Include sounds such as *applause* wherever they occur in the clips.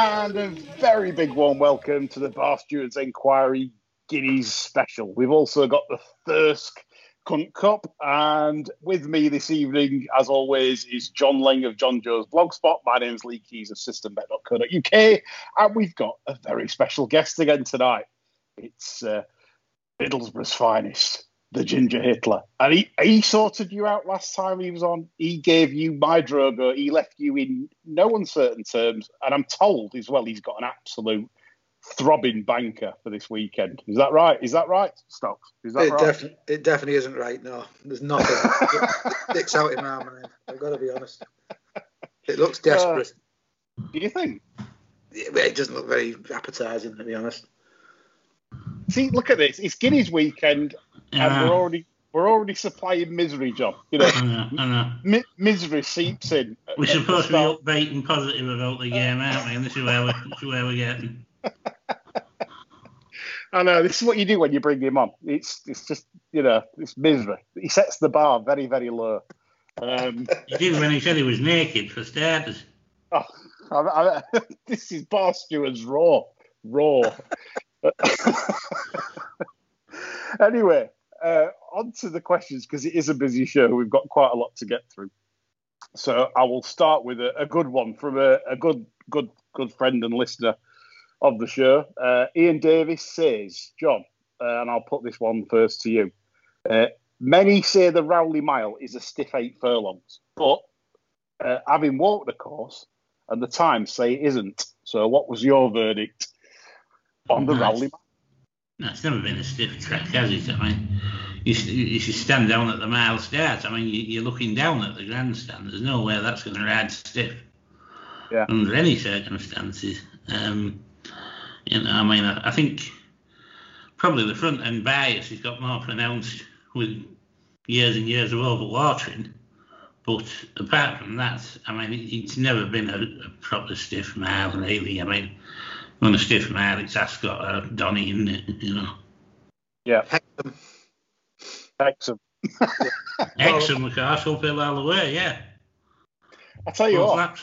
And a very big warm welcome to the Bar Stewards Enquiry Guineas special. We've also got the Thirsk Cunt Cup, and with me this evening, as always, is John Ling of John Joe's Blogspot. My name's Lee Keys of SystemBet.co.uk, and we've got a very special guest again tonight. It's uh, Middlesbrough's finest, the Ginger Hitler. And he, he sorted you out last time he was on. He gave you my Drogo. He left you in no uncertain terms. And I'm told as well he's got an absolute throbbing banker for this weekend. Is that right? Is that right, Stocks? Is that It, right? defi- it definitely isn't right. No, there's nothing. *laughs* it sticks out in my mind. I've got to be honest. It looks desperate. Uh, do you think? It, it doesn't look very appetising, to be honest. See, look at this. It's Guineas weekend, and we're already we're already supplying misery, John. You know, I know, I know. mi- misery seeps in. We're supposed to be upbeat and positive about the game, aren't we? And this is where we're, this is where we're getting. *laughs* I know this is what you do when you bring him on. It's it's just you know it's misery. He sets the bar very very low. Um, He did when he said he was naked, for starters. oh, I, I, *laughs* this is Bar Stewards raw, raw. *laughs* anyway, uh, on to the questions because it is a busy show. We've got quite a lot to get through. So I will start with a, a good one from a, a good good good friend and listener of the show. Uh, Ian Davis says, John, uh, and I'll put this one first to you. Uh, many say the Rowley Mile is a stiff eight furlongs, but uh, having walked the course, and the times say it isn't. So, what was your verdict on the Nice. Rowley Mile? No, it's never been a stiff track, has it? I mean, you, you should stand down at the mile start. I mean, you, you're looking down at the grandstand. There's no way that's going to ride stiff Yeah. under any circumstances. Um, you know, I mean, I, I think probably the front end bias has got more pronounced with years and years of overwatering. But apart from that, I mean, it, it's never been a, a proper stiff mile, really. I mean, on a stiff mile, it's Ascot or uh, Donny, isn't it? You know. Yeah, Hexham. excellent. Exham, *laughs* of course, uphill all the way, yeah. I tell you Both what, laps.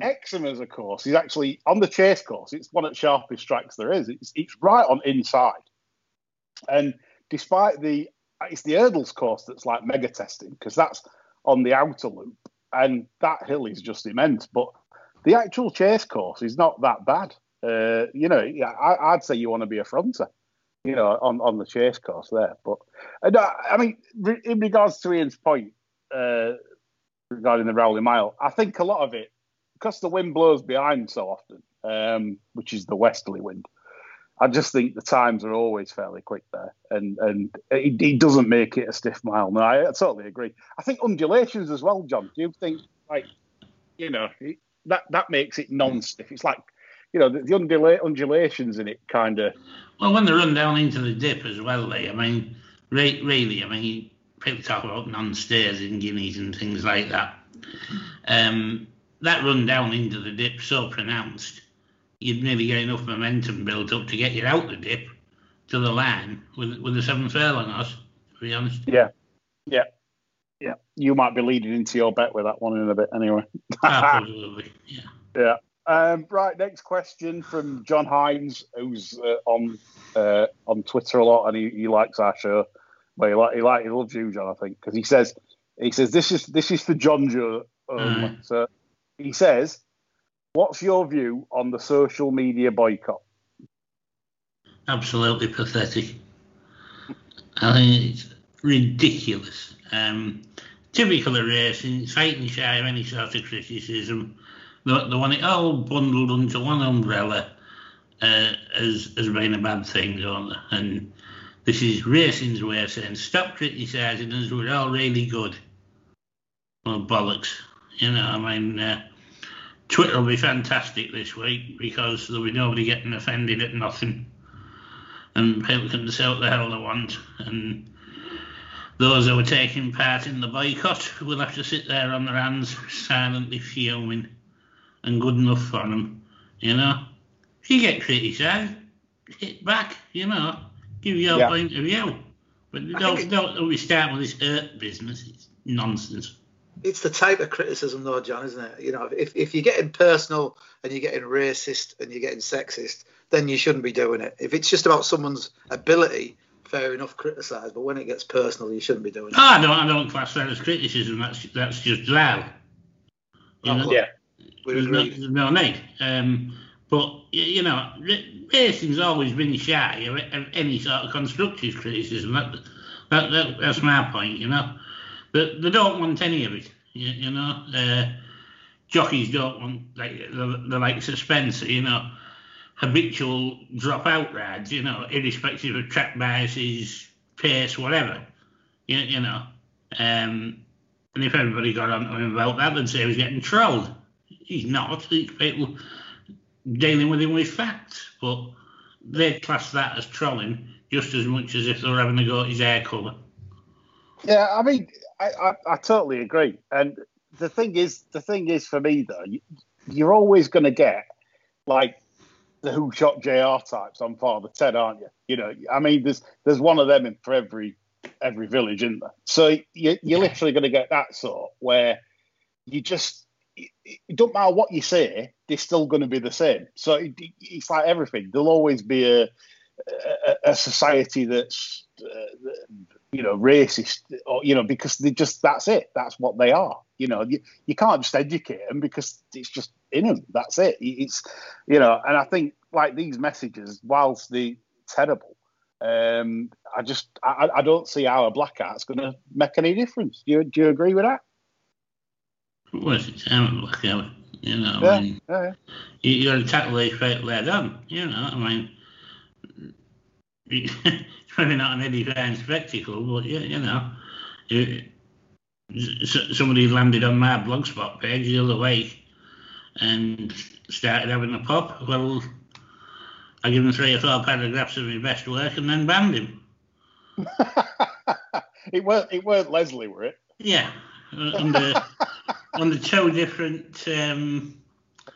Exham as a course is actually on the chase course. It's one of the sharpest tracks there is. It's it's right on inside, and despite the it's the hurdles course that's like mega testing because that's on the outer loop, and that hill is just immense. But the actual chase course is not that bad. Uh, you know, I, I'd say you want to be a fronter, you know, on, on the chase course there. But uh, I mean, re- in regards to Ian's point uh, regarding the Rowley Mile, I think a lot of it because the wind blows behind so often, um, which is the westerly wind. I just think the times are always fairly quick there, and and it, it doesn't make it a stiff mile. No, I, I totally agree. I think undulations as well, John. Do you think like you know that that makes it non-stiff? It's like you know the, the undula- undulations in it kind of Well, when they run down into the dip as well, Lee, I mean, re- really, I mean, people talk about non-stairs in Guineas and things like that. Um, that run down into the dip so pronounced, you'd nearly get enough momentum built up to get you out the dip to the line with with the seven furlong horse, to be honest. yeah, yeah, yeah. You might be leading into your bet with that one in a bit, anyway. *laughs* Absolutely, yeah. Yeah. Um, right. Next question from John Hines, who's uh, on uh, on Twitter a lot, and he, he likes our show. Well, he like he like he loves you, John. I think because he says he says this is this is for John Joe. only. Mm. So he says, "What's your view on the social media boycott?" absolutely pathetic. I think it's ridiculous. Um, typical of racing, it's fighting shy of any sort of criticism. They, they want it all bundled under one umbrella uh, as, as being a bad thing, they? And this is racing's way of saying, stop criticising us, we're all really good. Well, bollocks. You know, I mean, uh, Twitter will be fantastic this week because there'll be nobody getting offended at nothing, and people can say what the hell they want. And those who are taking part in the boycott will have to sit there on their hands, silently fuming, and good enough for them. You know, if you get criticised, hit back. You know, give your Yeah. point of view. But don't don't we start with this hurt business? It's nonsense. It's the type of criticism, though, John, isn't it? You know, if, if you're getting personal and you're getting racist and you're getting sexist, then you shouldn't be doing it. If it's just about someone's ability, fair enough, criticise. But when it gets personal, you shouldn't be doing it. Oh, I don't, I don't class that as criticism. That's that's just drow. You know? Yeah. We There's no, there's no need. Um, but you know, ra- racing's always been shy of, of any sort of constructive criticism. That, that, that that's my point. You know, but they don't want any of it. You, you know, uh, jockeys don't want like the, the likes of Spencer. You know, habitual dropout rides. You know, irrespective of track biases, pace, whatever. You, you know, um, and if everybody got on to him about that, they'd say he was getting trolled. He's not. It's people dealing with him with facts, but they class that as trolling just as much as if they were having a go at his hair colour. Yeah, I mean, I, I, I totally agree. And the thing is, the thing is for me though, you, you're always going to get like the who shot Jr. types on Father Ted, aren't you? You know, I mean, there's there's one of them in for every every village, isn't there? So you, you're literally going to get that sort where you just it, it don't matter what you say, they're still going to be the same. So it, it's like everything. There'll always be a a, a society that's uh, you know racist or you know because they just that's it. That's what they are. You know you, you can't just educate them because it's just in them that's it. It's you know and i think like these messages whilst they terrible um i just i, I don't see how a black art's going to make any difference. Do you, do you agree with that? What's it sound like? You know, yeah, I mean, yeah, you, you got to tackle these people head on. You know, I mean, it's *laughs* probably not an edifying spectacle, but yeah, you know, you, somebody landed on my blogspot page the other week and started having a pop. Well, I give him three or four paragraphs of his best work and then banned him. *laughs* it weren't it weren't leslie were it Yeah, uh, under *laughs* under two different um,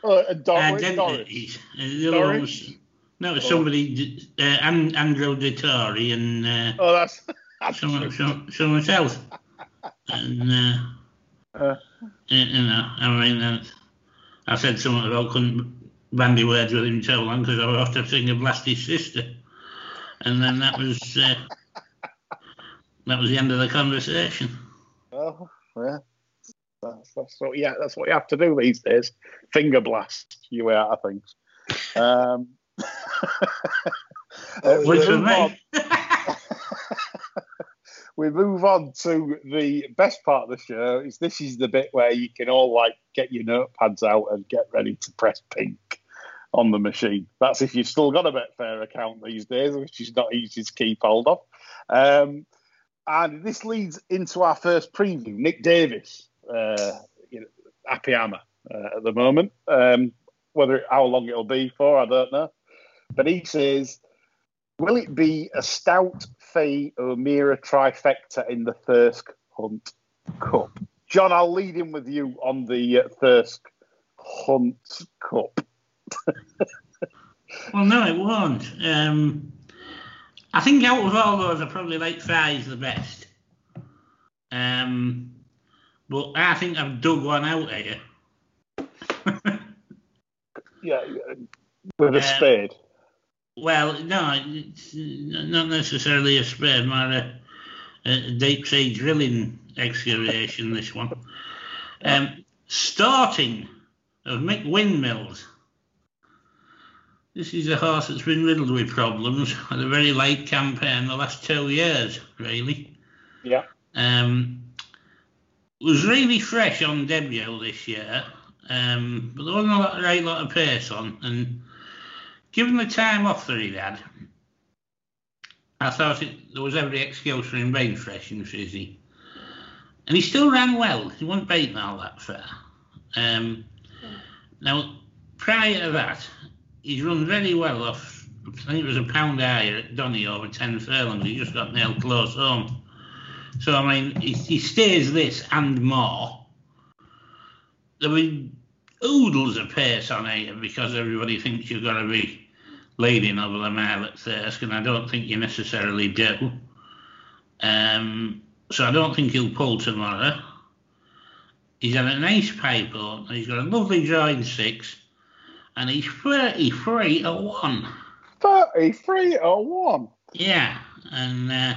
and Dor- Doris. identities. Uh, the other one was, no, it was somebody, uh, An- Andrew Dettori and uh, oh that's, *laughs* that's someone, someone else. And, uh, *laughs* Uh. you, know, I mean, uh, I said something about couldn't bandy words with him so long because I was after sing a blast his sister. And then that was uh, *laughs* that was the end of the conversation. Oh, yeah. That's, that's what yeah, that's what you have to do these days. Finger blast you out of things. Um, uh, Which for me. *laughs* *laughs* we move on to the best part of the show. Is this is the bit where you can all like get your notepads out and get ready to press pink on the machine. That's if you've still got a Betfair account these days, which is not easy to keep hold of. Um, and this leads into our first preview. Nick Davis, uh, you know, happy hammer uh, at the moment. Um, whether how long it'll be for, I don't know. But he says, "Will it be a stout Fahey O'Meara trifecta in the Thirsk Hunt Cup?" John, I'll lead in with you on the uh, Thirsk Hunt Cup. *laughs* Well, no, it won't. Um, I think out of all those, I probably like Fry's the best. Um, but I think I've dug one out here. *laughs* Yeah, with a Um, spade. Well, no, it's not necessarily a spade, more a, a deep sea drilling excavation, this one. Um, Staunton of Mick Windmills. This is a horse that's been riddled with problems. Had a very late campaign the last two years, really. Yeah. Um, was really fresh on debut this year, um, but there wasn't a lot, right lot of pace on. And given the time off that he'd had, I thought it, there was every excuse for him being fresh and fizzy. And he still ran well. He wasn't beaten all that far. Um, Now, prior to that, he's run very well off. I think it was a pound higher at Donny over 10 furlongs. He just got nailed close home. So, I mean, he, he stays this and more. There be oodles of pace on here because everybody thinks you've got to be leading over the mile at Thirsk, and I don't think you necessarily do. Um, so I don't think he'll pull tomorrow. He's had a nice pipe on, and he's got a lovely draw in six, and he's 33 to 1. 33 or 1. Yeah, and uh,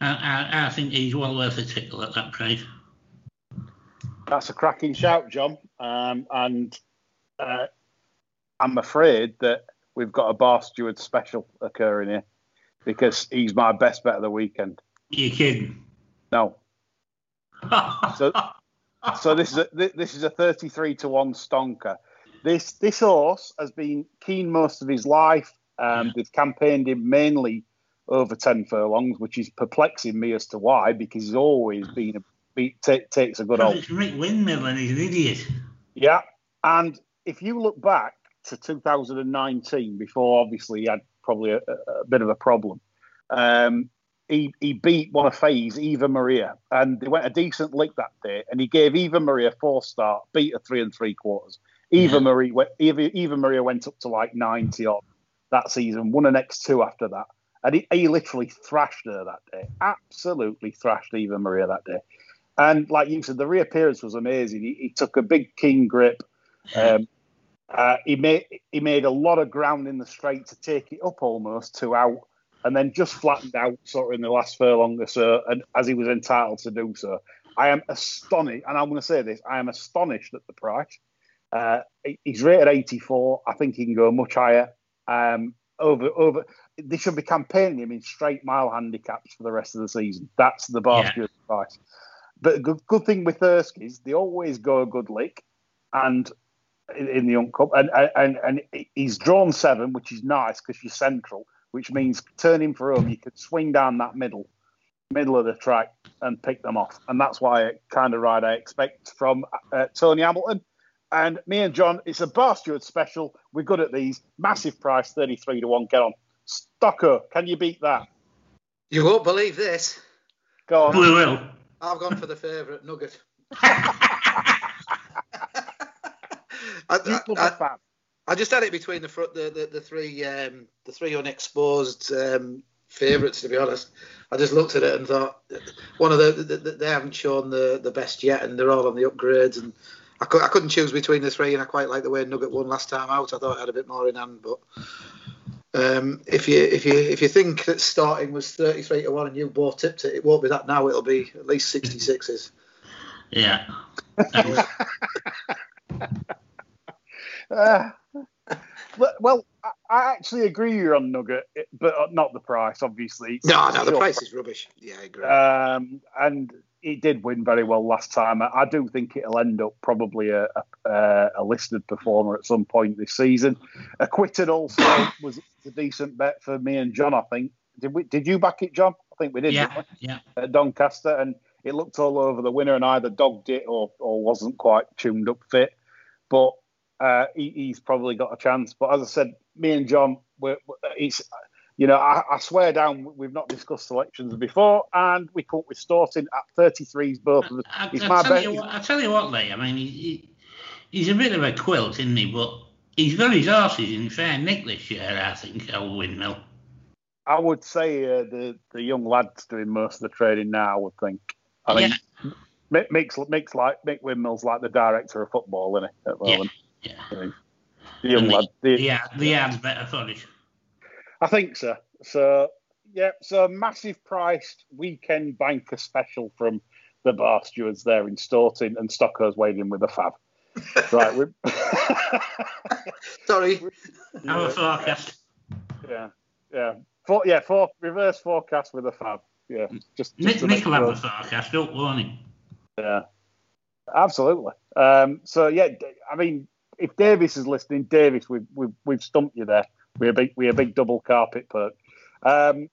I, I, I think he's well worth a tickle at that price. That's a cracking shout, John. Um, and uh, I'm afraid that we've got a Bar Steward special occurring here because he's my best bet of the weekend. You kidding? No. *laughs* So, so this is a this is a 33 to one stonker. This this horse has been keen most of his life. Um, They've campaigned him mainly over 10 furlongs, which is perplexing me as to why, because he's always been a be, t- takes a good old it's Rick Windmill and he's an idiot. yeah. And if you look back to 2019, before obviously he had probably a, a bit of a problem, um, he, he beat one of Fahey's, Eva Maria, and they went a decent lick that day. And he gave Eva Maria four start, beat her three and three quarters. Eva Yeah. Marie, went- Eva, Eva Maria went up to like 90 odd that season, won an X2 after that. And he, he literally thrashed her that day. Absolutely thrashed Eva Maria that day. And like you said, the reappearance was amazing. He, he took a big king grip. Um, uh, he made he made a lot of ground in the straight to take it up almost to out, and then just flattened out sort of in the last furlong or so, and as he was entitled to do so. I am astonished, and I'm going to say this: I am astonished at the price. Uh, he's rated 84. I think he can go much higher. Um, over over, they should be campaigning him in straight mile handicaps for the rest of the season. That's the basket price. But good, good thing with Erskies, they always go a good lick, and in, in the Young Cup, and and and he's drawn seven, which is nice because you're central, which means turning for home, you could swing down that middle, middle of the track and pick them off, and that's why it kind of ride I expect from uh, Tony Hamilton. And me and John, it's a Bar Stewart special. We're good at these. Massive price, 33 to 1. Get on. Stocker, can you beat that? You won't believe this. Go on. We will. I've gone for the favourite nugget. *laughs* I, I, I, are. I just had it between the front, the, the, the three um, the three unexposed um, favourites. To be honest, I just looked at it and thought one of the, the, the they haven't shown the, the best yet, and they're all on the upgrades. And I, could, I couldn't choose between the three, and I quite like the way Nugget won last time out. I thought it had a bit more in hand, but um, if you if you if you think that Staunton was thirty three to one and you both tipped it, it won't be that now. It'll be at least sixty sixes. Yeah. *laughs* Uh, well- well, I- I actually agree you're on Nugget, but not the price, obviously. No, no, the Sure. price is rubbish. Yeah, I agree. Um, and it did win very well last time. I, I do think it'll end up probably a, a, a listed performer at some point this season. Acquitted also *coughs* was a decent bet for me and John. I think. Did we? Did you back it, John? I think we did. didn't Yeah. we? Yeah. At Doncaster, and it looked all over the winner, and either dogged it or or wasn't quite tuned up fit. But uh, he, he's probably got a chance. But as I said, me and John, we're, it's you know, I, I swear down, we've not discussed selections before, and we up with Staunton at 33s, both of us. I, It's I tell you what, I tell you what, Lee. I mean, he, he, he's a bit of a quilt, isn't he? But he's got his horses in fair nick this year, I think. Old Windmill. I would say uh, the the young lad's doing most of the trading now. I would think. I think Mick, Mick's, Mick's like Mick Windmill's like the director of football, isn't he? At the Yeah. moment? Yeah. The young lad. The, The- yeah, the ad's better for it. I think so. So yeah, so massive priced weekend banker special from the bar stewards there in Staunton, and Stocker's waiting with a fab. *laughs* right, we *laughs* Sorry. *laughs* Our forecast. yeah, yeah, for, yeah, for reverse forecast with a fab. Yeah, just, just Nick, to make Nick will have sure. forecast, don't warn him. Yeah, absolutely. Um, so yeah, I mean, if Davis is listening, Davis, we've we've, we've stumped you there. We're a big we're a big double carpet perk. Um,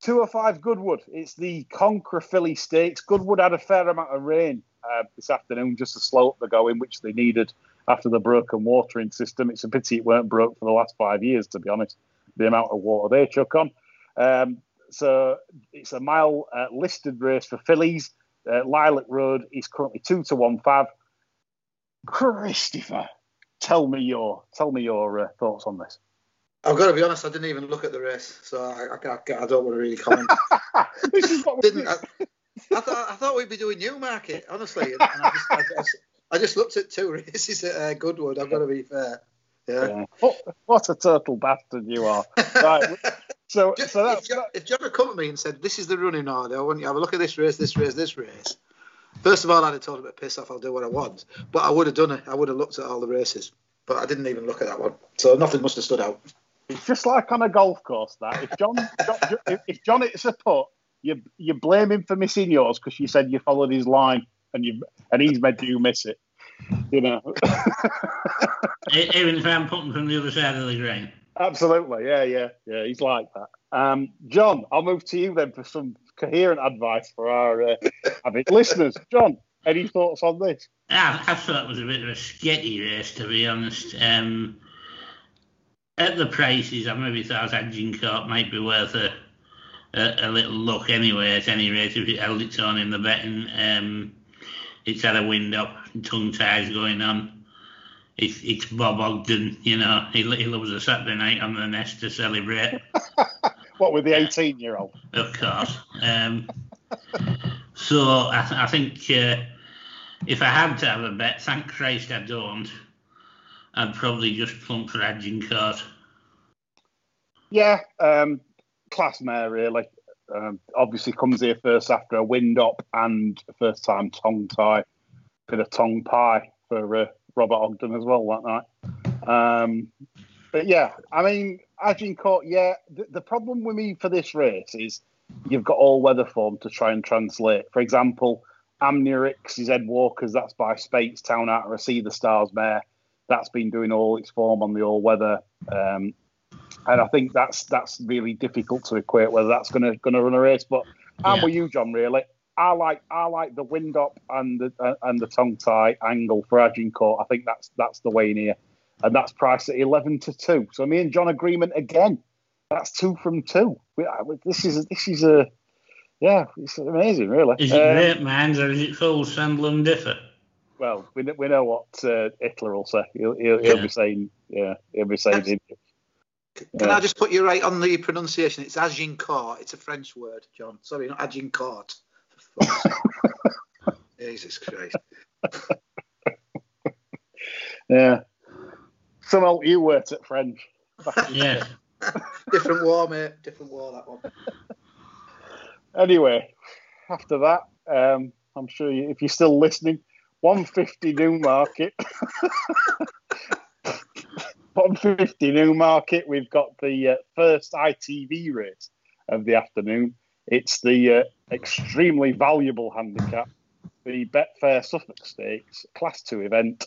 two or five Goodwood. It's the Conqueror Philly Stakes. Goodwood had a fair amount of rain uh, this afternoon just to slow up the going, which they needed after the broken watering system. It's a pity it weren't broke for the last five years, to be honest. The amount of water they chuck on. Um, so it's a mile uh, listed race for fillies. Uh, Lilac Road is currently two to one fav. Christopher, tell me your tell me your uh, thoughts on this. I've got to be honest. I didn't even look at the race, so I, I, I, don't want to really comment. *laughs* this is what we didn't. I, I thought I thought we'd be doing Newmarket, honestly. And, and I, just, I, just, I just looked at two *laughs* races at uh, Goodwood. I've got to be fair. Yeah. Yeah. What, what a turtle bastard you are. Right. *laughs* So, so that's if, John, if John had come to me and said, "This is the running order. I want you to have a look at this race, this race, this race." First of all, I'd have told him to piss off. I'll do what I want. But I would have done it. I would have looked at all the races. But I didn't even look at that one. So nothing must have stood out. it's just like on a golf course. That if John, John if- if John hits a putt, you you blame him for missing yours because you said you followed his line and you and he's made you miss it. You know. *laughs* Even if I'm putting from the other side of the green. Absolutely, yeah, yeah, yeah. He's like that. Um, John, I'll move to you then for some coherent advice for our uh, avid listeners. John, any thoughts on this? I, I thought it was a bit of a sketty race, to be honest. Um, at the prices, I maybe thought Agincourt might be worth a, a, a little look anyway, at any rate, if it held its own in the betting. Um, it's had a wind up, tongue ties going on. It's, it's Bob Ogden, you know, he, he loves a Saturday night on the nest to celebrate. *laughs* What with the eighteen-year-old? Of course. Um, so I, I think uh, if I had to have a bet, thank Christ I don't, I'd probably just plump for Agincourt. Yeah, um, class mare really. Um, obviously comes here first after a wind up and first time tongue tie, bit of tongue pie for uh, Robert Ogden as well that night. Um, but yeah, I mean Agincourt. Yeah, the, the problem with me for this race is you've got all weather form to try and translate. For example, Amnurix is Ed Walker's. That's by Speightstown out of Sea The Stars mare. That's been doing all its form on the all weather. Um, and I think that's that's really difficult to equate whether that's going to going to run a race. But I'm Yeah. with you, John. Really, I like I like the wind up and the uh, and the tongue tie angle for Agincourt. I think that's that's the way in here, and that's priced at eleven to two. So me and John agreement again. That's two from two. We, I- this is this is a yeah, it's amazing, really. Is it Um, great minds or is it full Sandland differ? well, we, we know what uh, Hitler will say. He'll, he'll, he'll Yeah. be saying, yeah, he'll be saying. Can Yeah. I just put you right on the pronunciation? It's Agincourt. It's a French word, John. Sorry, not Agincourt. For fuck's sake. *laughs* Jesus Christ. Yeah. Somehow you worked at French. *laughs* Yes. *laughs* Different war, mate. Different war, that one. Anyway, after that, um, I'm sure you, if you're still listening, 150 Newmarket. *laughs* 150 Newmarket. We've got the uh, first ITV race of the afternoon. It's the uh, extremely valuable handicap, the Betfair Suffolk Stakes Class 2 event.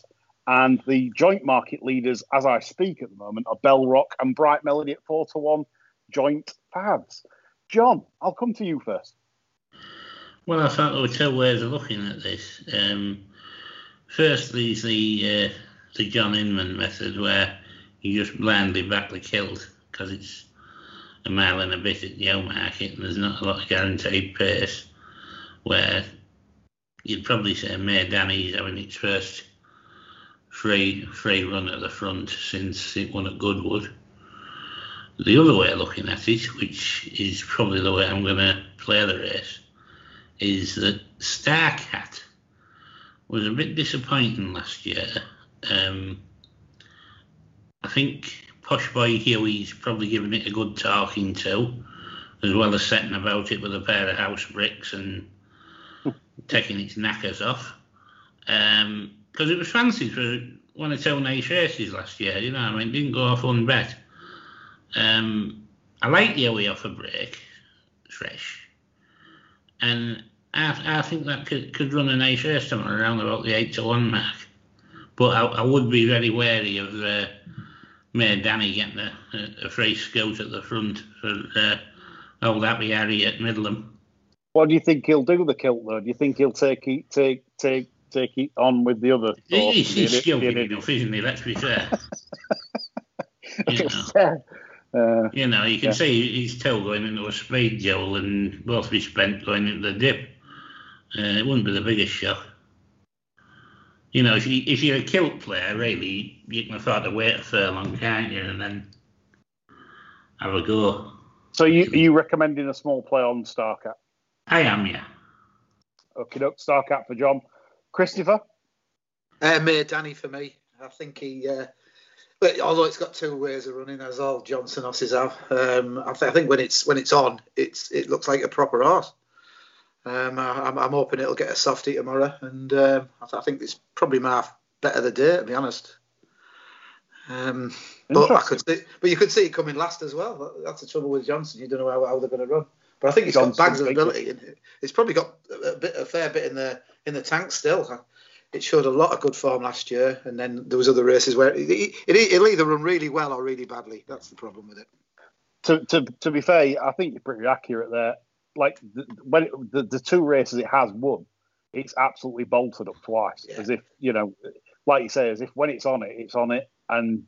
And the joint market leaders, as I speak at the moment, are Bell Rock and Bright Melody at 4 to 1 joint fads. John, I'll come to you first. Well, I thought there were two ways of looking at this. Um, firstly, is the uh, the John Inman method, where you just blindly back the kills because it's a mile and a bit at the market and there's not a lot of guaranteed pace. Where you'd probably say Maydanny's having its first free free run at the front since it won at Goodwood. The other way of looking at it, which is probably the way I'm going to play the race, is that Starcat was a bit disappointing last year. Um, I think Posh Boy Huey's probably given it a good talking to, as well as setting about it with a pair of house bricks and *laughs* taking its knackers off. Because it was fancied for one of nice races last year, you know I mean? Didn't go off unbet. Um, I like Huey off a break, fresh and I, I think that could, could run a nice race somewhere around about the eight to one mark. But I, I would be very wary of uh, Maydanny getting a, a, a free scout at the front for uh, old Happy Harry at Middleham. What do you think he'll do, with the kilt, though? Do you think he'll take take take take it on with the other. He- He's, he's skilled enough, isn't he? Let's be fair. *laughs* you, know, Uh, you know, you can Yeah. see his toe going into a speed jowl and both his spent going into the dip. Uh, it wouldn't be the biggest shock. You know, if, you, if you're a kilt player, really, you can afford to wait a furlong, can't you? And then have a go. so you are you recommending a small play on Starcat? I am, yeah. Okay, look, Starcat for John. Christopher. Uh, Maydanny for me. I think he, uh, but although it's got two ways of running, as all Johnston horses have, um, I, th- I think when it's when it's on, it's it looks like a proper horse. Um, I, I'm, I'm hoping it'll get a softie tomorrow, and um, I, th- I think it's probably my better the day, to be honest. Um, but I could see, but you could see it coming last as well. That's the trouble with Johnston. You don't know how, how they're going to run. But I think it's got bags of ability, it's probably got a, bit, a fair bit in the in the tank still. It showed a lot of good form last year, and then there was other races where it, it, it'll either run really well or really badly. That's the problem with it. To, to, to be fair, I think you're pretty accurate there. Like the, when it, the, the two races it has won, it's absolutely bolted up twice, Yeah. as if you know, like you say, as if when it's on it, it's on it, and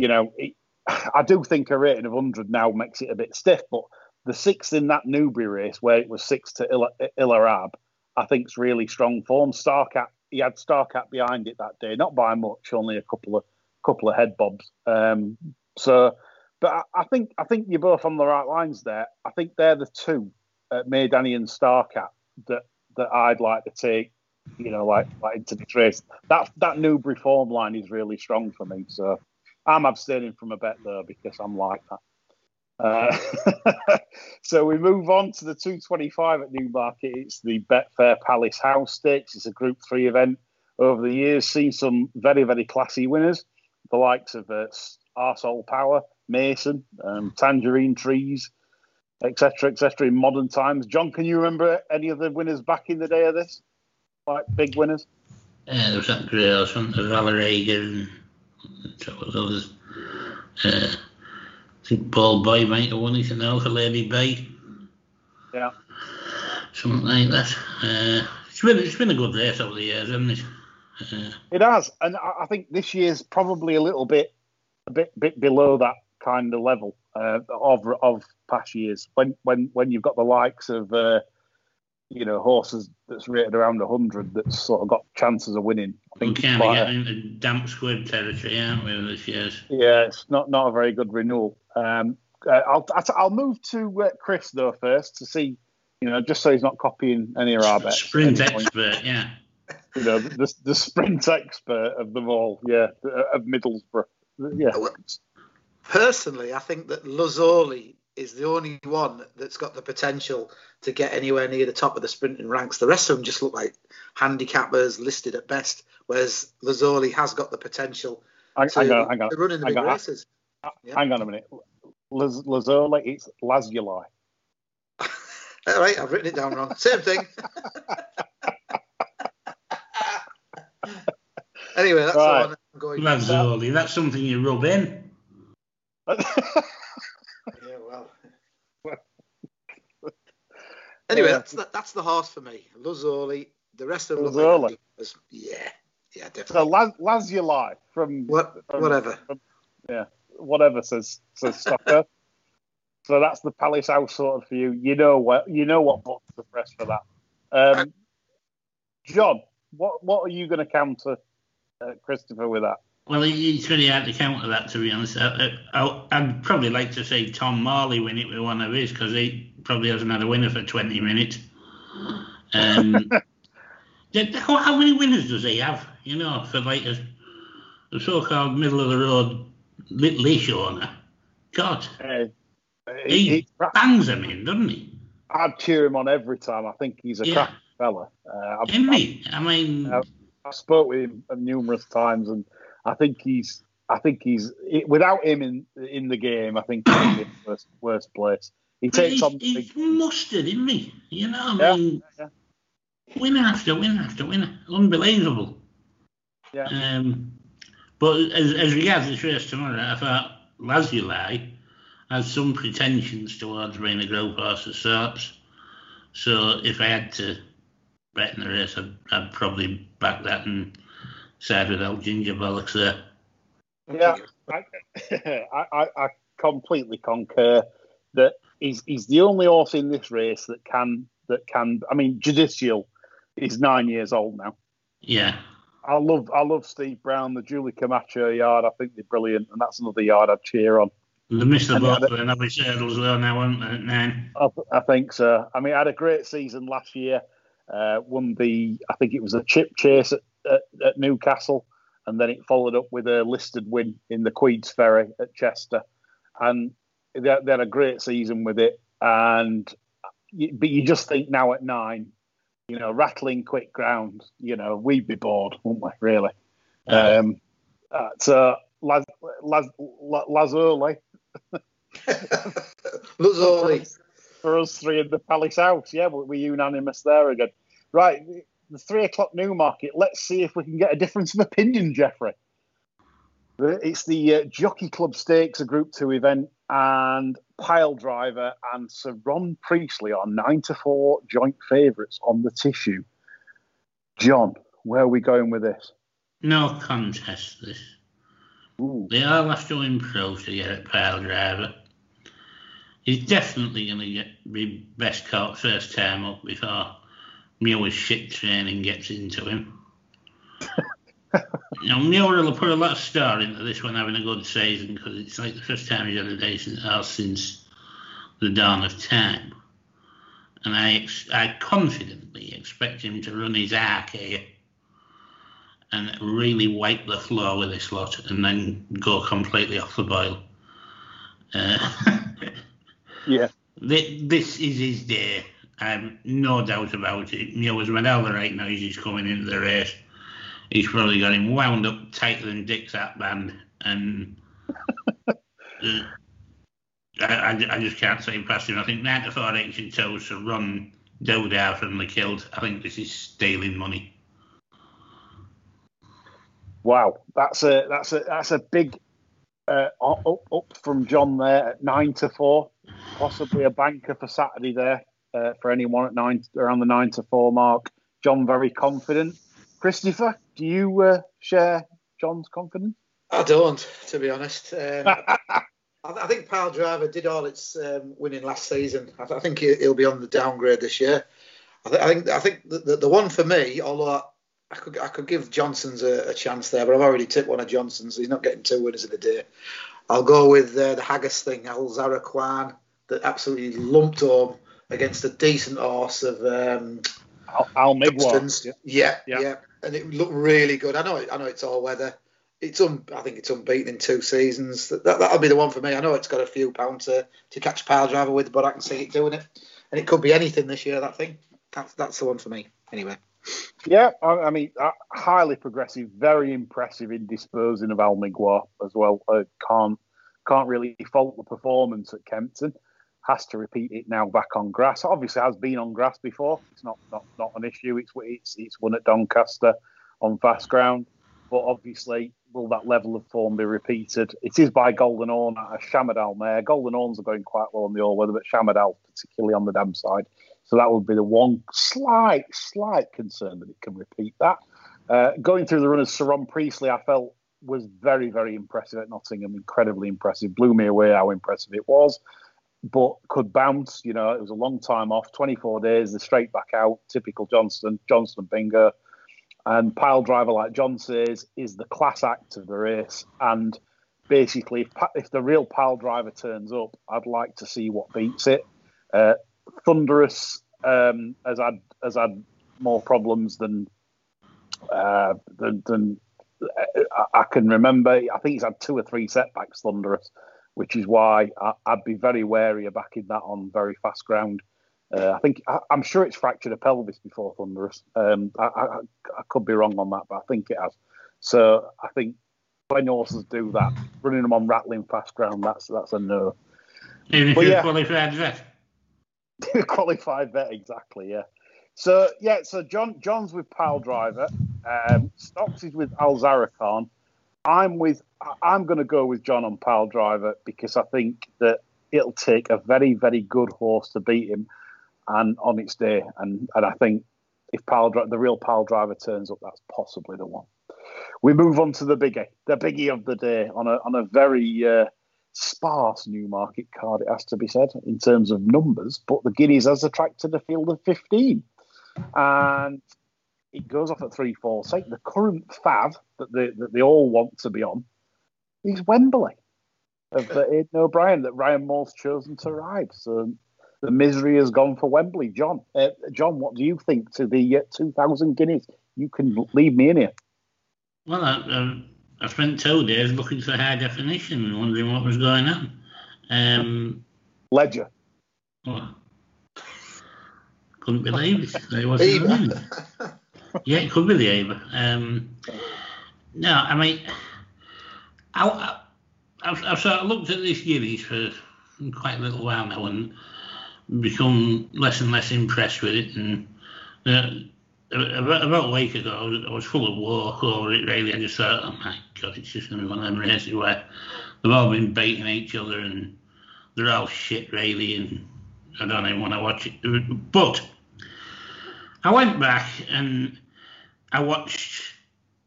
you know, it, *sighs* I do think a rating of 100 now makes it a bit stiff, but the sixth in that Newbury race where it was six to Il, Il I think is really strong form. Starcat, he had Starcat behind it that day, not by much, only a couple of couple of head bobs. Um, so, but I, I think I think you're both on the right lines there. I think they're the two, uh, Maydanny and Starcat, that that I'd like to take. You know, like like into this race. That that Newbury form line is really strong for me. So I'm abstaining from a bet there because I'm like that. Uh, *laughs* so we move on to the 225 at Newmarket. It's the Betfair Palace House Stakes. It's a Group Three event. Over the years, seen some very very classy winners, the likes of uh, Arsehole Power, Mayson, um, Tangerine Trees, etc. etc. In modern times, John, can you remember any of the winners back in the day of this? Like big winners? Yeah, there was that great there wasn't there? Valorega and so was others. Uh, think Paul Boy might have won it now for Lady Bay. Yeah. Something like that. Uh, it's been it's been a good race over the years, hasn't it? Uh, It has, and I I think this year's probably a little bit, a bit, bit below that kind of level uh, of of past years. When when when you've got the likes of, uh, you know, horses that's rated around hundred that's sort of got chances of winning. I we think it's kind of quite get a- into damp squid territory, aren't we, this year's? yeah, it's not not a very good renewal. Um, uh, I'll I'll move to uh, Chris though first to see, you know, just so he's not copying any of our bets. Sprint at any point. expert, yeah. you know, the, the sprint expert of them all, yeah, of Middlesbrough, yeah. Personally, I think that Lazzoli is the only one that's got the potential to get anywhere near the top of the sprinting ranks. The rest of them just look like handicappers listed at best, whereas Lazzoli has got the potential Hang, to, hang on, hang on, to run in the hang big on. races. Yeah. hang on a minute. Laz- Lazzola, it's Lazuli. *laughs* All right, I've written it down wrong. Same thing. *laughs* anyway, that's Right. the one I'm going. Lazzoli, that's something you rub in. *laughs* Yeah, well. Anyway, Yeah. that's the, that's the horse for me. Lazzoli. The rest of them like. Yeah, yeah, so definitely. Laz- Lazuli from What, from- whatever. yeah, whatever says says Stocker. *laughs* so that's the Palace House sort of for you. You know what you know what button to press for that. Um, John, what what are you going to counter uh, Christopher with that? Well, it- it's really hard to counter that, to be honest. I, I, I'd probably like to see Tom Marley win it with one of his because he probably hasn't had a winner for 20 minutes. Um, *laughs* how, how many winners does he have? You know, for like a, a so-called middle of the road little ish owner. God, Uh, he he, bangs them in, doesn't he? I'd cheer him on every time. I think he's a Yeah. cracking fella. Uh, I've, Isn't he? I mean, Uh, I spoke with him numerous times, and I think he's. I think he's without him in in the game. I think he's in the *coughs* worst, worst place. He takes he's, on he's big. mustard, isn't he? You know, I mean, yeah. winner after winner after winner. Unbelievable. Yeah. Um, but as, as regards this race tomorrow, I thought Lazuli has some pretensions towards being a group horse of sorts. So if I had to betting the race, I'd, I'd probably back that and side with old Ginger Bollocks there. Yeah, *laughs* I, I, I completely concur that he's he's the only horse in this race that can that can. I mean, Judicial is nine years old now. Yeah, I love I love Steve Brown, the Julie Camacho yard. I think they're brilliant, and that's another yard I'd cheer on. they missed the And boat the- for another hurdles though now, aren't they? Nine. I, I think so. I mean, I had a great season last year. Uh, won the, I think it was a Chipchase at, at, Newcastle, and then it followed up with a listed win in the Queensferry at Chester, and they, they had a great season with it. And but you just think now at nine, you know, rattling quick ground, you know, we'd be bored, wouldn't we? Really. Um, uh, so Laz, Laz, Lazuli Luzzoli. *laughs* for us three in the Palace House. Yeah, we're unanimous there again. Right, the three o'clock Newmarket. Let's see if we can get a difference of opinion, Jeffrey. It's the uh, Jockey Club Stakes, a Group Two event, and Pyledriver and Sir Ron Priestley are nine to four joint favourites on the tissue. John, where are we going with this? No contest this. Ooh. They all have to improve to get at Pyledriver. He's definitely going to get be best caught first time up before Muir's shit training gets into him. *laughs* you know, Muir will put a lot of star into this one having a good season because it's like the first time he's had a decent horse since the dawn of time. And I, ex- I confidently expect him to run his arc here and really wipe the floor with this lot and then go completely off the boil. Uh, *laughs* Yeah, thi- this is his day. I've no doubt about it. Muir's made all the right noises coming into the race. He's probably got him wound up tighter than Dick's hat band, and *laughs* uh, I, I, I just can't say past him. I think 94 action toes to run Dodar from the killed. I think this is stealing money. Wow, that's a that's a that's a big uh, up up from John there at nine to four, possibly a banker for Saturday there uh, for anyone at nine around the nine to four mark. John very confident. Christopher, do you uh, share John's confidence? I don't, to be honest. Um, *laughs* I, I think Pyledriver did all its um, winning last season. I, th- I think he- he'll be on the downgrade this year. I, th- I think I think the, the, the one for me, although I could I could give Johnston's a, a chance there, but I've already tipped one of Johnston's. So he's not getting two winners of the day. I'll go with uh, the Haggas thing, Al Zarakwan, that absolutely lumped home against a decent horse of um, Al, Al Migwar. Yeah. Yeah, Yeah. yeah, and it looked really good. I know, it, I know it's all weather. It's un, I think it's unbeaten in two seasons. That, that that'll be the one for me. I know it's got a few pounds to, to catch power driver with, but I can see it doing it, and it could be anything this year. That thing. That's that's the one for me. Anyway, Yeah, I, I mean, uh, highly progressive, very impressive in disposing of Al Migwar as well. Uh, can't can't really fault the performance at Kempton. Has to repeat it now back on grass. Obviously, has been on grass before. It's not not, not an issue. It's it's it's won at Doncaster on fast ground, but obviously, will that level of form be repeated? It is by Golden Horn a Shamardal mare. Golden Horns are going quite well on the all weather, but Shamardal particularly on the dam side. So that would be the one slight, slight concern that it can repeat that. Uh, going through the run of Sir Ron Priestley, I felt was very, very impressive at Nottingham. Incredibly impressive. Blew me away how impressive it was. But could bounce. You know, it was a long time off, 24 days. The straight back out. Typical Johnston, Johnston Bingo. And Pyledriver, like John says, is the class act of the race. And basically, if, the real Pyledriver turns up, I'd like to see what beats it. Uh, Thunderous um, has had has had more problems than uh, than, than I, I can remember. I think he's had two or three setbacks, Thunderous, which is why I, I'd be very wary of backing that on very fast ground. Uh, I think I, I'm sure it's fractured a pelvis before Thunderous. Um, I, I, I could be wrong on that, but I think it has. So I think when horses do that, running them on rattling fast ground, that's that's a no. Even if you're yeah. qualified vet. *laughs* qualified vet exactly yeah so yeah so john john's with Pyledriver um stocks is with al Zarakan. I'm with i'm going to go with john on Pyledriver because i think that it'll take a very very good horse to beat him and on its day and and i think if pile the real Pyledriver turns up, that's possibly the one. We move on to the biggie, the biggie of the day on a on a very uh, sparse Newmarket card. It has to be said in terms of numbers, but the Guineas has attracted a field of fifteen, and it goes off at three four six. The current fav that they that they all want to be on is Wembley of the Aidan O'Brien that Ryan Moore's chosen to ride. So the misery has gone for Wembley. John, uh, John, what do you think to the uh, 2,000 guineas? You can leave me in here. Well, I, I, I spent two days looking for high definition and wondering what was going on. Um, Ledger. well, couldn't believe it. There wasn't Ava. running. *laughs* Yeah, it could be the Ava. Um, no, I mean, I, I've, I've sort of looked at this Guineas for quite a little while now and become less and less impressed with it. And uh, about, about a week ago, I was, I was full of walk over it. Really, I just thought, oh my god, it's just going to be one of them races where they've all been beating each other and they're all shit, really. And I don't even want to watch it. But I went back and I watched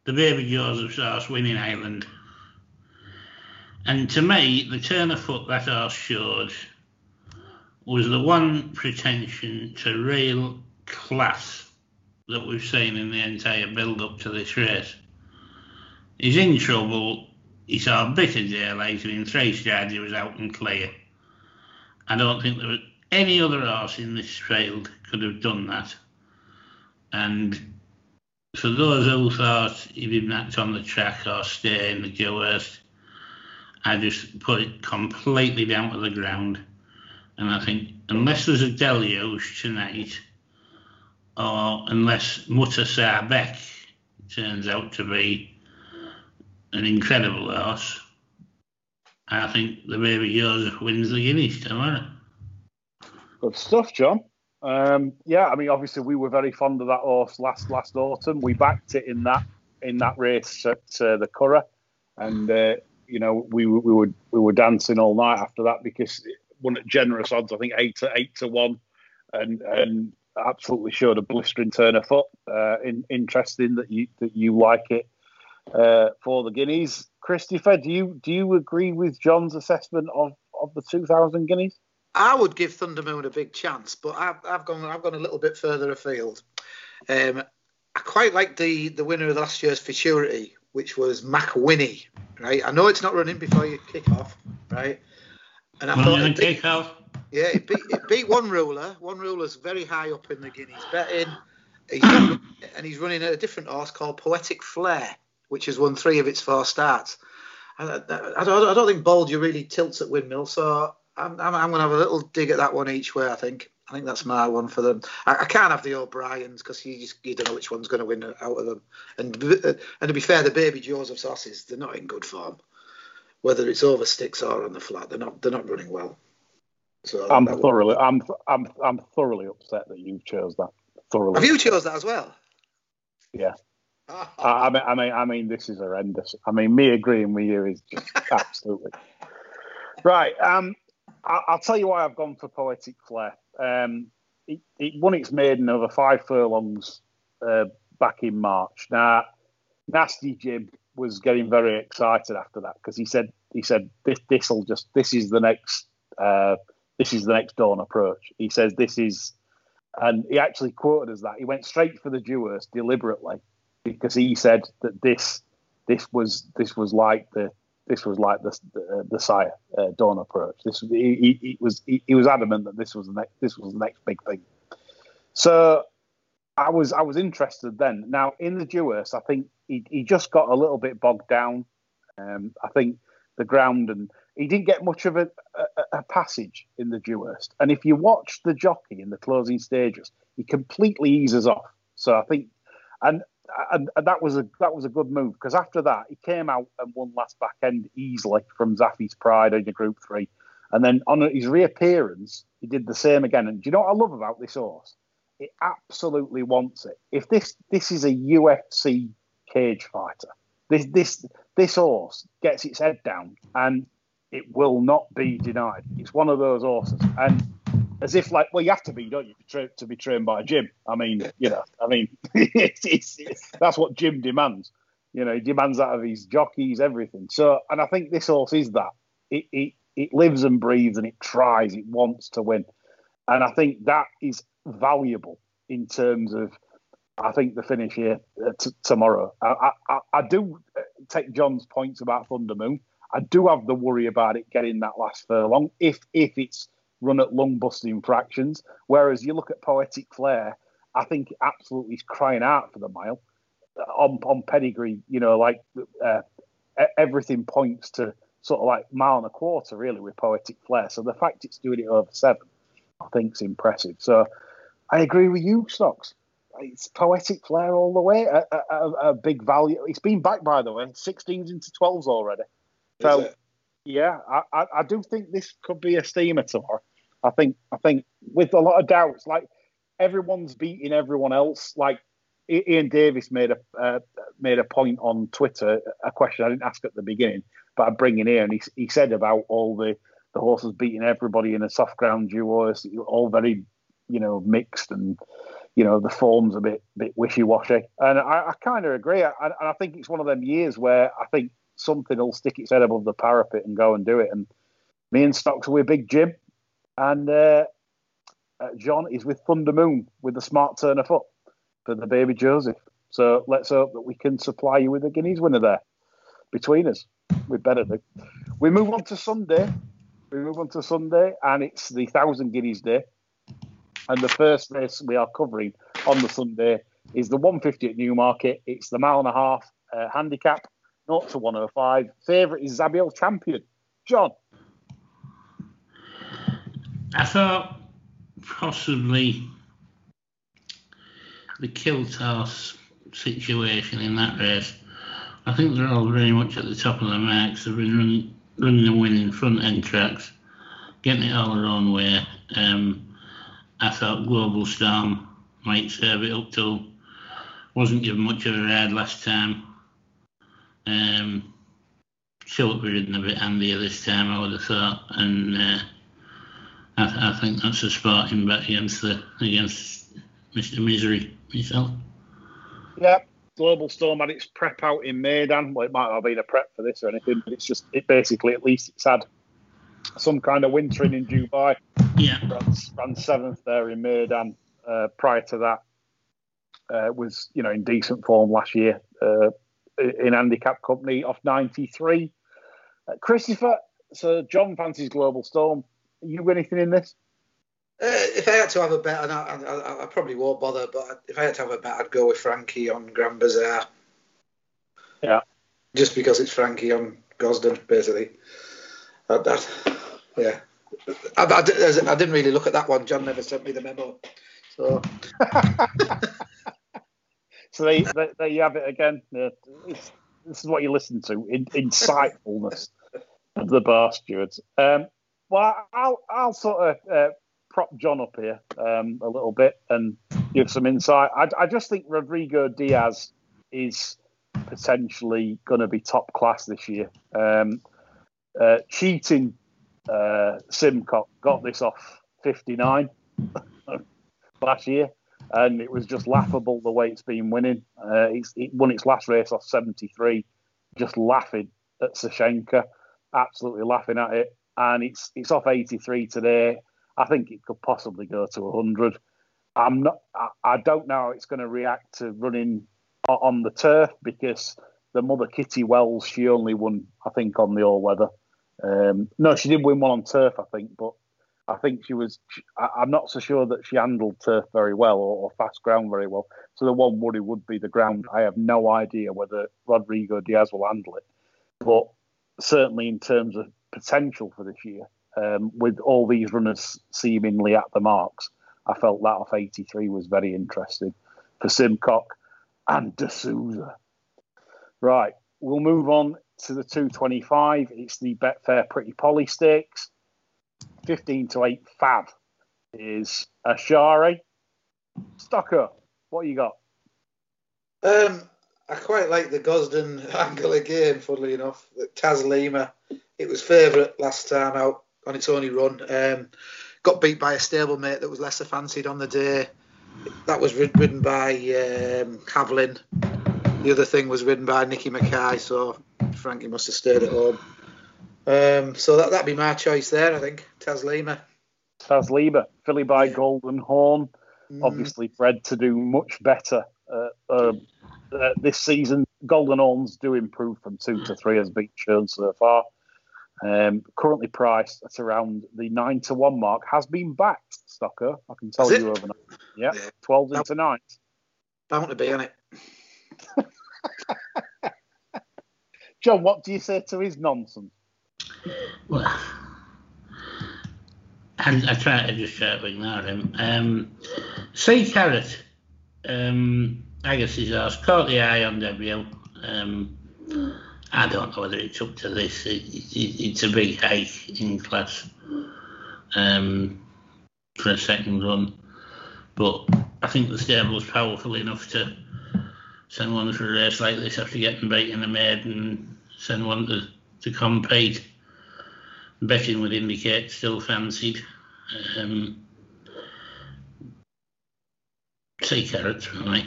the Baby Joseph horse winning Ireland. And to me, the turn of foot that horse showed was the one pretension to real class that we've seen in the entire build up to this race. He's in trouble. He saw a bit of day later in three strides, he was out and clear. I don't think there was any other horse in this field could have done that. And for those who thought he didn't act on the track or stay in the Dewhurst, I just put it completely down to the ground. And I think unless there's a deluge tonight, or unless Mutter turns out to be an incredible horse, I think the baby Joseph wins the Guineas tomorrow. Good stuff, John. Um, yeah, I mean, obviously we were very fond of that horse last last autumn. We backed it in that in that race at uh, the Curragh, and uh, you know we we were we were dancing all night after that because it won at generous odds. I think eight to eight to one, and and absolutely showed a blistering turn of foot. Uh, in, interesting that you that you like it uh, for the Guineas. Christopher, do you do you agree with John's assessment of of the two thousand Guineas? I would give Thunder Moon a big chance, but I've, I've gone I've gone a little bit further afield. Um, I quite like the the winner of last year's Futurity, which was Mac Swiney. Right, I know it's not running before you kick off, right? And I thought it beat, kick off. yeah, it beat, it beat one ruler. One ruler's very high up in the Guineas betting, he's and he's running a different horse called Poetic Flare, which has won three of its four starts. I, I, I don't, I don't think Bolger really tilts at windmill, so I'm, I'm, I'm going to have a little dig at that one each way. I think. I think that's my one for them. I, I can't have the O'Briens because you just you don't know which one's going to win out of them. And and to be fair, the baby Joseph's horses they're not in good form. Whether it's over sticks or on the flat, they're not they're not running well. So I'm thoroughly, I'm, I'm, I'm thoroughly upset that you chose that. Thoroughly. Have you chose that as well? Yeah. Ah, *laughs* I, I mean, I mean, I mean, this is horrendous. I mean, me agreeing with you is just absolutely right. Um, I, I'll tell you why I've gone for poetic flare. Um, it, it won its maiden over five furlongs uh, back in March. Now, Nasty Jim was getting very excited after that because he said he said this this will just this is the next uh, this is the next dawn approach. He says this is, and he actually quoted as that. He went straight for the Dewhurst deliberately because he said that this this was this was like the this was like the the, the sire uh, dawn approach. This he, he, he was he, he was adamant that this was the next this was the next big thing. So I was I was interested then. Now in the Dewhurst, I think he, he just got a little bit bogged down. Um, I think the ground and he didn't get much of a, a, a passage in the Dewhurst. And if you watch the jockey in the closing stages, he completely eases off. So I think, and and, and that was a that was a good move because after that he came out and won last back end easily from Zaffi's Pride in the Group Three, and then on his reappearance he did the same again. And do you know what I love about this horse? It absolutely wants it. If this this is a UFC cage fighter, this this this horse gets its head down and it will not be denied. It's one of those horses, and as if like, well, you have to be, don't you, tra- to be trained by Jim? I mean, you know, I mean, *laughs* it's, it's, that's what Jim demands. You know, he demands out of his jockeys, everything. So, and I think this horse is that. It, it, it lives and breathes and it tries, it wants to win. And I think that is valuable in terms of, I think, the finish here uh, t- tomorrow. I, I, I do uh, take John's points about Thunder Moon. I do have the worry about it getting that last furlong if if it's run at lung busting fractions. Whereas you look at Poetic Flare, I think absolutely is crying out for the mile on on pedigree. You know, like uh, everything points to sort of like mile and a quarter really with Poetic Flare. So the fact it's doing it over seven, I think, is impressive. So I agree with you, Stocks. It's Poetic flare all the way. A, a, a big value. It's been back by the way, 16s into 12s already. So yeah, I, I, I do think this could be a steamer tomorrow. I think I think with a lot of doubts, like everyone's beating everyone else. Like Ian Davis made a uh, made a point on Twitter, a question I didn't ask at the beginning, but I'm bringing here, and he, he said about all the the horses beating everybody in a soft ground duo, all very you know mixed, and you know the form's a bit bit wishy washy, and I, I kind of agree, and I think it's one of them years where I think something will stick its head above the parapet and go and do it, and me and Stocks with Big Jim, and uh, uh, John is with Thunder Moon with the smart turn of foot for the baby Joseph. So let's hope that we can supply you with a Guineas winner there between us. We better do. We move on to Sunday. We move on to Sunday, and it's the Thousand Guineas Day. And the first race we are covering on the Sunday is the 150 at Newmarket. It's the mile and a half uh, handicap, not to 105. Favourite is Zabeel Champion. John. I thought possibly the Kiltos situation in that race. I think they're all very much at the top of the marks. They've been running, running the winning front end tracks, getting it all their own way. Um, I thought Global Storm might serve it up to. Wasn't given much of a ride last time. Um, short ridden a bit handier this time, I would have thought, and uh, I, I, think that's a sporting bet against the against Mr. Misery myself. Yeah, Global Storm had its prep out in Meydan. Well, it might not have been a prep for this or anything, but it's just it basically at least it's had some kind of wintering in Dubai. Yeah, ran, ran seventh there in Meydan. Uh, prior to that, uh, was you know in decent form last year uh, in handicap company off ninety three. Uh, Christopher, so John fancies Global Storm you anything in this? Uh, if I had to have a bet, and I, I, I, probably won't bother, but if I had to have a bet, I'd go with Frankie on Grand Bazaar. Yeah. Just because it's Frankie on Gosden, basically. Uh, that, yeah. I, I, I, didn't really look at that one. John never sent me the memo. So. *laughs* so there, there, there, you have it again. It's, this is what you listen to in, insightfulness of the bar stewards. Um, well, I'll I'll sort of uh, prop John up here um, a little bit and give some insight. I, I just think Rodrigo Diaz is potentially going to be top class this year. Um, uh, cheating uh, Simcock got this off 59 *laughs* last year, and it was just laughable the way it's been winning. Uh, it won its last race off 73, just laughing at Sashenka, absolutely laughing at it and it's it's off 83 today. I think it could possibly go to 100. I'm not. I, I don't know how it's going to react to running on the turf because the mother Kitty Wells she only won I think on the all weather. Um, no, she did win one on turf I think, but I think she was. I, am not so sure that she handled turf very well or, or, fast ground very well. So the one worry would be the ground. I have no idea whether Rodrigo Diaz will handle it, but certainly in terms of potential for this year. Um, with all these runners seemingly at the marks, I felt that off 83 was very interesting for Simcock and De Sousa. Right, we'll move on to the 225. It's the Betfair Pretty Polly Stakes. 15 to 8 Fab is Ashari. Stocker, what you got? Um, I quite like the Gosden *laughs* angle again, funnily enough. Taslima it was favourite last time out on its only run. Um, got beat by a stablemate that was lesser fancied on the day. That was rid- ridden by um, Havlin. The other thing was ridden by Nicky Mackay, so Frankie must have stayed at home. Um, so that that'd be my choice there, I think. Taslima. Taslima, filly by Golden Horn, Mm. obviously bred to do much better uh, uh, uh, this season. Golden Horns do improve from two to three, has been shown so far. Um, currently priced at around the nine to one mark, has been backed. Stocker, I can tell Is you it? overnight. Yeah, Yeah. twelve into nine. Bound to be on it. *laughs* John, what do you say to his nonsense? Well, I, I try to just try to ignore him. Um, Sea Carrot, um, I guess his horse caught the eye on debut. Um, I don't know whether it's up to this. It, it, it's a big hike in class um, for a second run, but I think the stable stable's powerful enough to send one for a race like this after getting beaten a maiden and send one to, to compete betting would indicate still fancied. Um, sea carrots, right?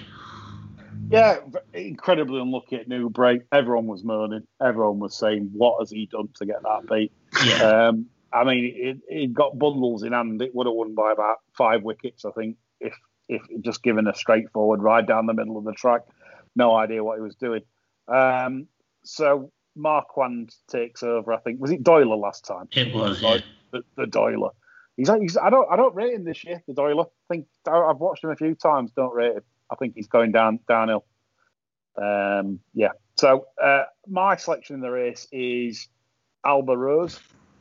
Yeah, incredibly unlucky at Newbury. Everyone was moaning. Everyone was saying, "What has he done to get that beat?" Yeah, Um, I mean, it, it got bundles in hand. It would have won by about five wickets, I think, if if just given a straightforward ride down the middle of the track. No idea what he was doing. Um, so Marquand takes over. I think was it Doyler last time? it was. Yeah. The, the Doyler. He's, he's I don't I don't rate him this year. The Doyler. I think I've watched him a few times. Don't rate him. I think he's going down downhill. Um, yeah. So uh, my selection in the race is Alba Rose.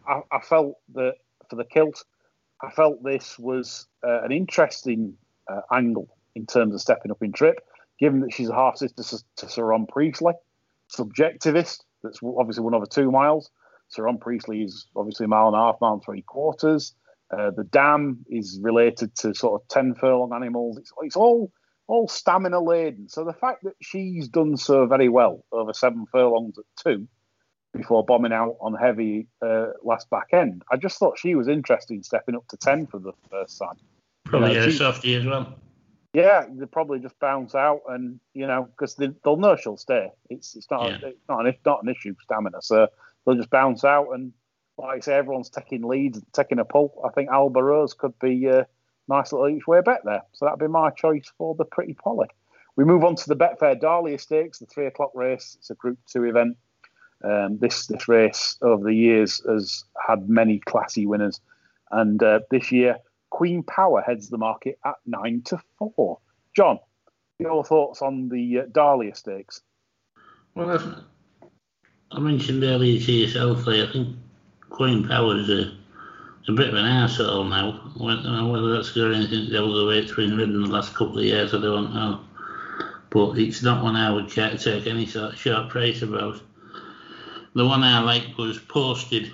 I, I felt that for the kilt, I felt this was uh, an interesting uh, angle in terms of stepping up in trip, given that she's a half sister to, to Sir Ron Priestley, subjectivist. That's obviously one over two miles. Sir Ron Priestley is obviously a mile and a half, mile and three quarters. Uh, the dam is related to sort of ten furlong animals. It's, it's all all stamina laden. So the fact that she's done so very well over seven furlongs at two before bombing out on heavy uh, last back end, I just thought she was interesting stepping up to ten for the first time. Probably Yeah, a she- softie as well. Yeah, they'll probably just bounce out, and you know, because they, they'll know she'll stay. It's it's not Yeah. it's not an not an issue for stamina, so they'll just bounce out, and like I say, everyone's taking leads, and taking a pull. I think Alba Rose could be a nice little each way bet there, so that'd be my choice for the Pretty Polly. We move on to the Betfair Dahlia Stakes, the three o'clock race. It's a Group Two event. Um, this this race over the years has had many classy winners, and uh, this year Queen Power heads the market at nine to four. John, your thoughts on the uh, Dahlia Stakes? Well, as I mentioned earlier to yourself, I think Queen Power is a, a bit of an arsehole now. Whether, whether that's got anything to do with the way it's been ridden the last couple of years, I don't know. But it's not one I would care to take any sort of short price about. The one I liked was posted.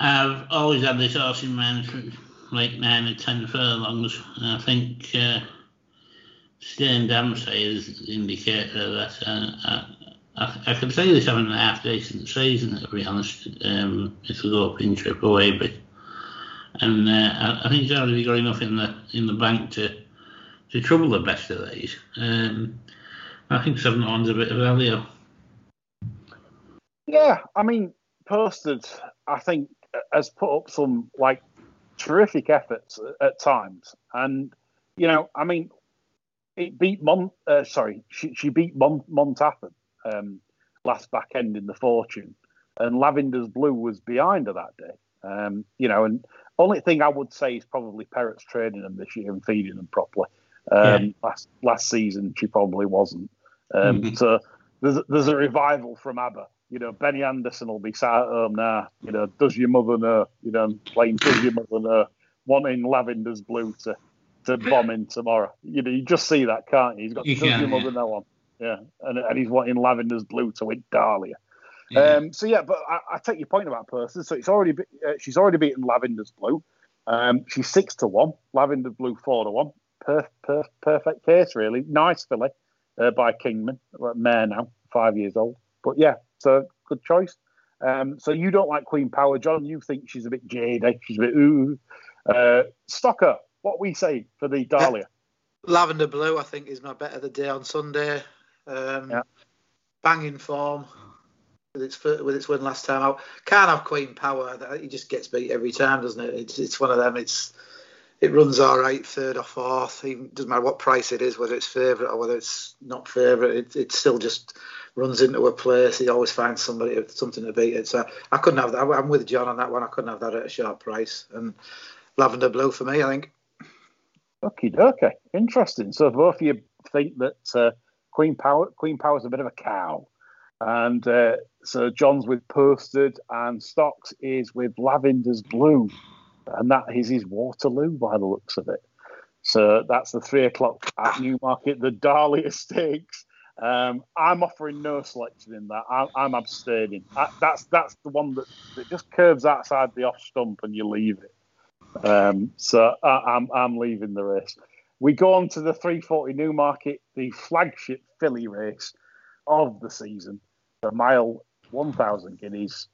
I've always had this horse in mind for like nine or ten furlongs. I think uh, Damsey has indicated that uh, I, I, could say this having a half decent season, to be honest, um, if we go up in trip away bit. And uh, I, I think he's already got enough in the in the bank to to trouble the best of these. Um, I think seven one's a bit of value. Yeah, I mean, Posted, I think, has put up some like terrific efforts at, times, and you know, I mean, it beat Mon. Uh, sorry, she, she beat Mon, Montappen um, last back end in the Fortune, and Lavender's Blue was behind her that day. Um, you know, and only thing I would say is probably Perrett's training them this year and feeding them properly. Um, Last last season, she probably wasn't. Um, Mhm. So there's there's a revival from ABBA. You know, Benny Andersson will be sat at home now. You know, does your mother know? You know, playing does your mother know? Wanting Lavender's Blue to to bomb in tomorrow. You know, you just see that, can't you? He's got You does can, your mother yeah. know on. Yeah, and, and he's wanting Lavender's Blue to win Dahlia. Yeah. Um, so yeah, but I, I take your point about Person. So it's already be, uh, she's already beaten Lavender's Blue. Um, she's six to one. Lavender Blue four to one. Per, per, perfect case, really. Nice filly uh, by Kingman, mare now, five years old. But yeah, so good choice. Um, so you don't like Queen Power, John. You think she's a bit jaded. She's a bit ooh. Uh, Stocker, what we say for the Dahlia? *laughs* Lavender Blue, I think, is my bet of the day on Sunday. Um, Yeah. Banging form with its with its win last time out. Can't have Queen Power. that- He just gets beat every time, doesn't it? It's it's one of them. It's it runs all right, third or fourth. Even doesn't matter what price it is, whether it's favourite or whether it's not favourite. It, it still just runs into a place. He always finds somebody something to beat it. So I couldn't have that. I'm with John on that one. I couldn't have that at a sharp price. And Lavender Blue for me, I think. Okay, okay, interesting. So both of you think that uh, Queen Power, Queen Power's a bit of a cow, and uh, so John's with Posted, and Stocks is with Lavender's Blue, and that is his Waterloo by the looks of it. So that's the three o'clock at Newmarket, the Dahlia *laughs* Stakes. Um, I'm offering no selection in that. I'm, I'm abstaining. I, that's that's the one that, that just curves outside the off stump and you leave it. Um, so I, I'm I'm leaving the race. We go on to the 340 Newmarket, the flagship filly race of the season, the mile 1,000 guineas.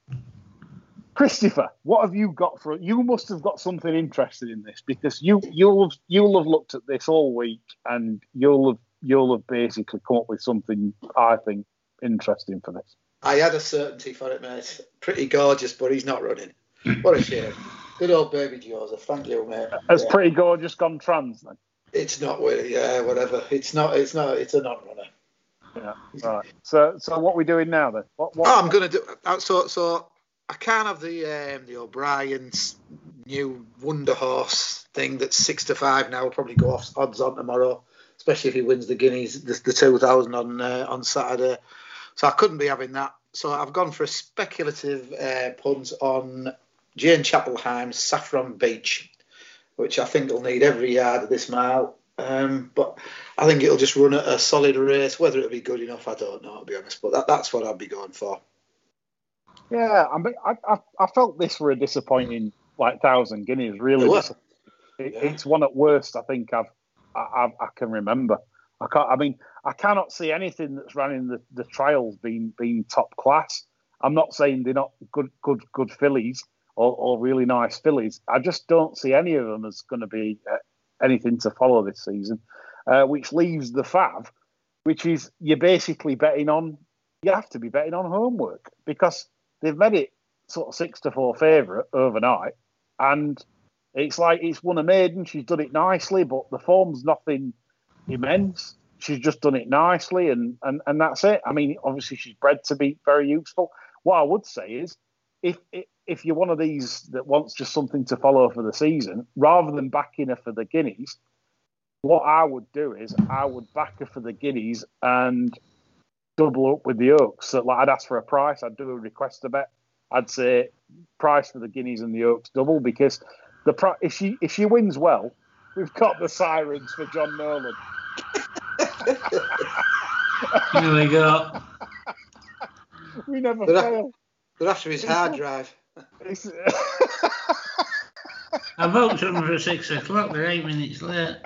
Christopher, what have you got for? You must have got something interesting in this because you you'll have you'll have looked at this all week and you'll have you'll have basically come up with something I think interesting for this. I had a certainty for it, mate. Pretty gorgeous, but he's not running. What a shame. Good old baby Joseph. Thank you, mate. Has Yeah. pretty gorgeous gone trans then? It's not really, yeah, whatever. It's not. It's not. It's a non-runner. Yeah. Right. So so what we doing now then? What, what, Oh, I'm gonna do. uh, So so I can't have the um, the O'Brien's new Wonder Horse thing that's six to five now. Will probably go off odds on tomorrow, especially if he wins the Guineas, the, the two thousand on uh, on Saturday. So I couldn't be having that. So I've gone for a speculative uh, punt on Jane Chapple-Hyam's Saffron Beach, which I think will need every yard of this mile. Um, but I think it'll just run a, a solid race. Whether it'll be good enough, I don't know, to be honest. But that, that's what I'd be going for. Yeah, I mean, I, I, I felt this were a disappointing like thousand guineas. Really, It. It, Yeah. it's one at worst. I think I've I, I, I can remember. I can't. I mean, I cannot see anything that's running the, the trials being being top class. I'm not saying they're not good good good fillies or, or really nice fillies. I just don't see any of them as going to be uh, anything to follow this season. Uh, which leaves the fav, which is you're basically betting on. You have to be betting on homework because they've made it sort of six to four favourite overnight, and it's like it's won a maiden. She's done it nicely, but the form's nothing immense. She's just done it nicely, and and and that's it. I mean, obviously she's bred to be very useful. What I would say is, if if, if you're one of these that wants just something to follow for the season, rather than backing her for the guineas, what I would do is I would back her for the guineas and double up with the Oaks. So like I'd ask for a price, I'd do a request a bet. I'd say price for the guineas and the Oaks double because the pri- if she if she wins well, we've got the sirens for John Nolan. Here we go. *laughs* We never But fail. They're after his hard drive. I booked them for six o'clock. They're eight minutes late.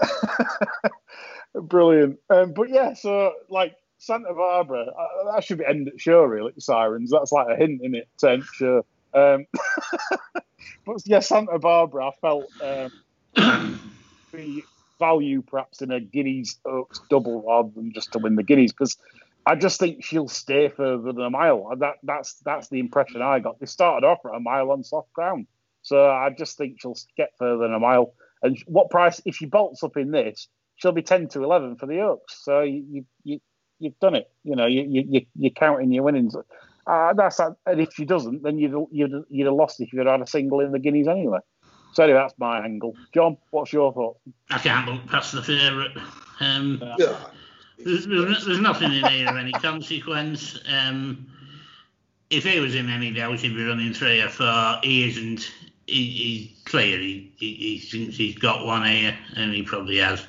*laughs* Brilliant. Um, but yeah, so like Santa Barbara, uh, that should be end of show really. Sirens. That's like a hint in it to end show. Um, *laughs* but yeah, Santa Barbara, I felt um, *coughs* the value perhaps in a Guineas Oaks double rather than just to win the Guineas because I just think she'll stay further than a mile. That that's that's the impression I got. They started off at a mile on soft ground, so I just think she'll get further than a mile. And what price if she bolts up in this? She'll be ten to eleven for the Oaks. So you you, you you've done it. You know you you you're counting your winnings. Uh, that's and if she doesn't, then you'd you'd you'd have lost if you'd had a single in the Guineas anyway. So anyway, that's my angle. John, what's your thought? I can't look past the favourite. Um, Yeah. There's, there's, nothing in here of any consequence. Um, if he was in any doubt, he'd be running three or four. He isn't. He, he's clear. He, he, he thinks he's got one here, and he probably has.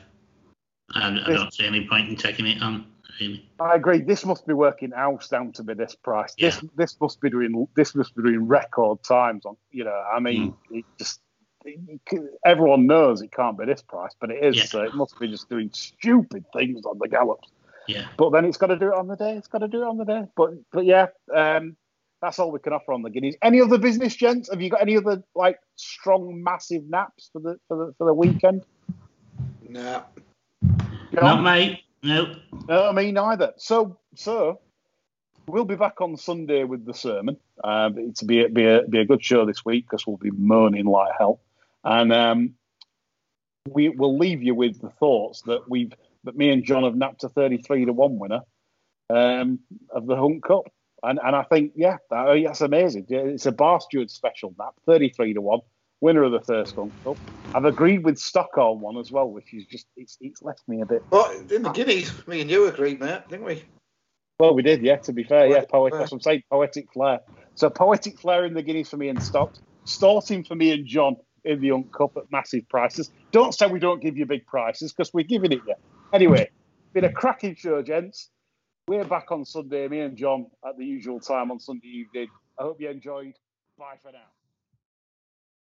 And I don't see any point in taking it on. Really. I agree. This must be working out down to be this price. This Yeah. this must be doing this must be doing record times on. You know, I mean, Hmm. it just everyone knows it can't be this price, but it is. Yeah. So it must be just doing stupid things on the gallops. Yeah. But then it's got to do it on the day. It's got to do it on the day. But but yeah, um, that's all we can offer on the guineas. Any other business, gents? Have you got any other like strong, massive naps for the for the for the weekend? Nah. Not mate. No. No, me neither. So so we'll be back on Sunday with the sermon. Um, it's be a, be a be a good show this week because we'll be moaning like hell, and um, we will leave you with the thoughts that we've that me and John have napped a thirty-three to one winner um, of the Hunt Cup, and and I think yeah, that, that's amazing. It's a Bar Steward special nap, thirty-three to one. Winner of the first Hunt Cup. I've agreed with Stockholm one as well, which is just it's it's left me a bit. Well, in the Guineas, me and you agreed, mate, didn't we? Well, we did, yeah. To be fair, yeah, Poetic flare. That's what I'm saying. Poetic flare. So poetic flare in the Guineas for me and Stocks. Starting for me and John in the Hunt Cup at massive prices. Don't say we don't give you big prices because we're giving it you. Anyway, been a cracking show, gents. We're back on Sunday. Me and John at the usual time on Sunday evening. I hope you enjoyed. Bye for now.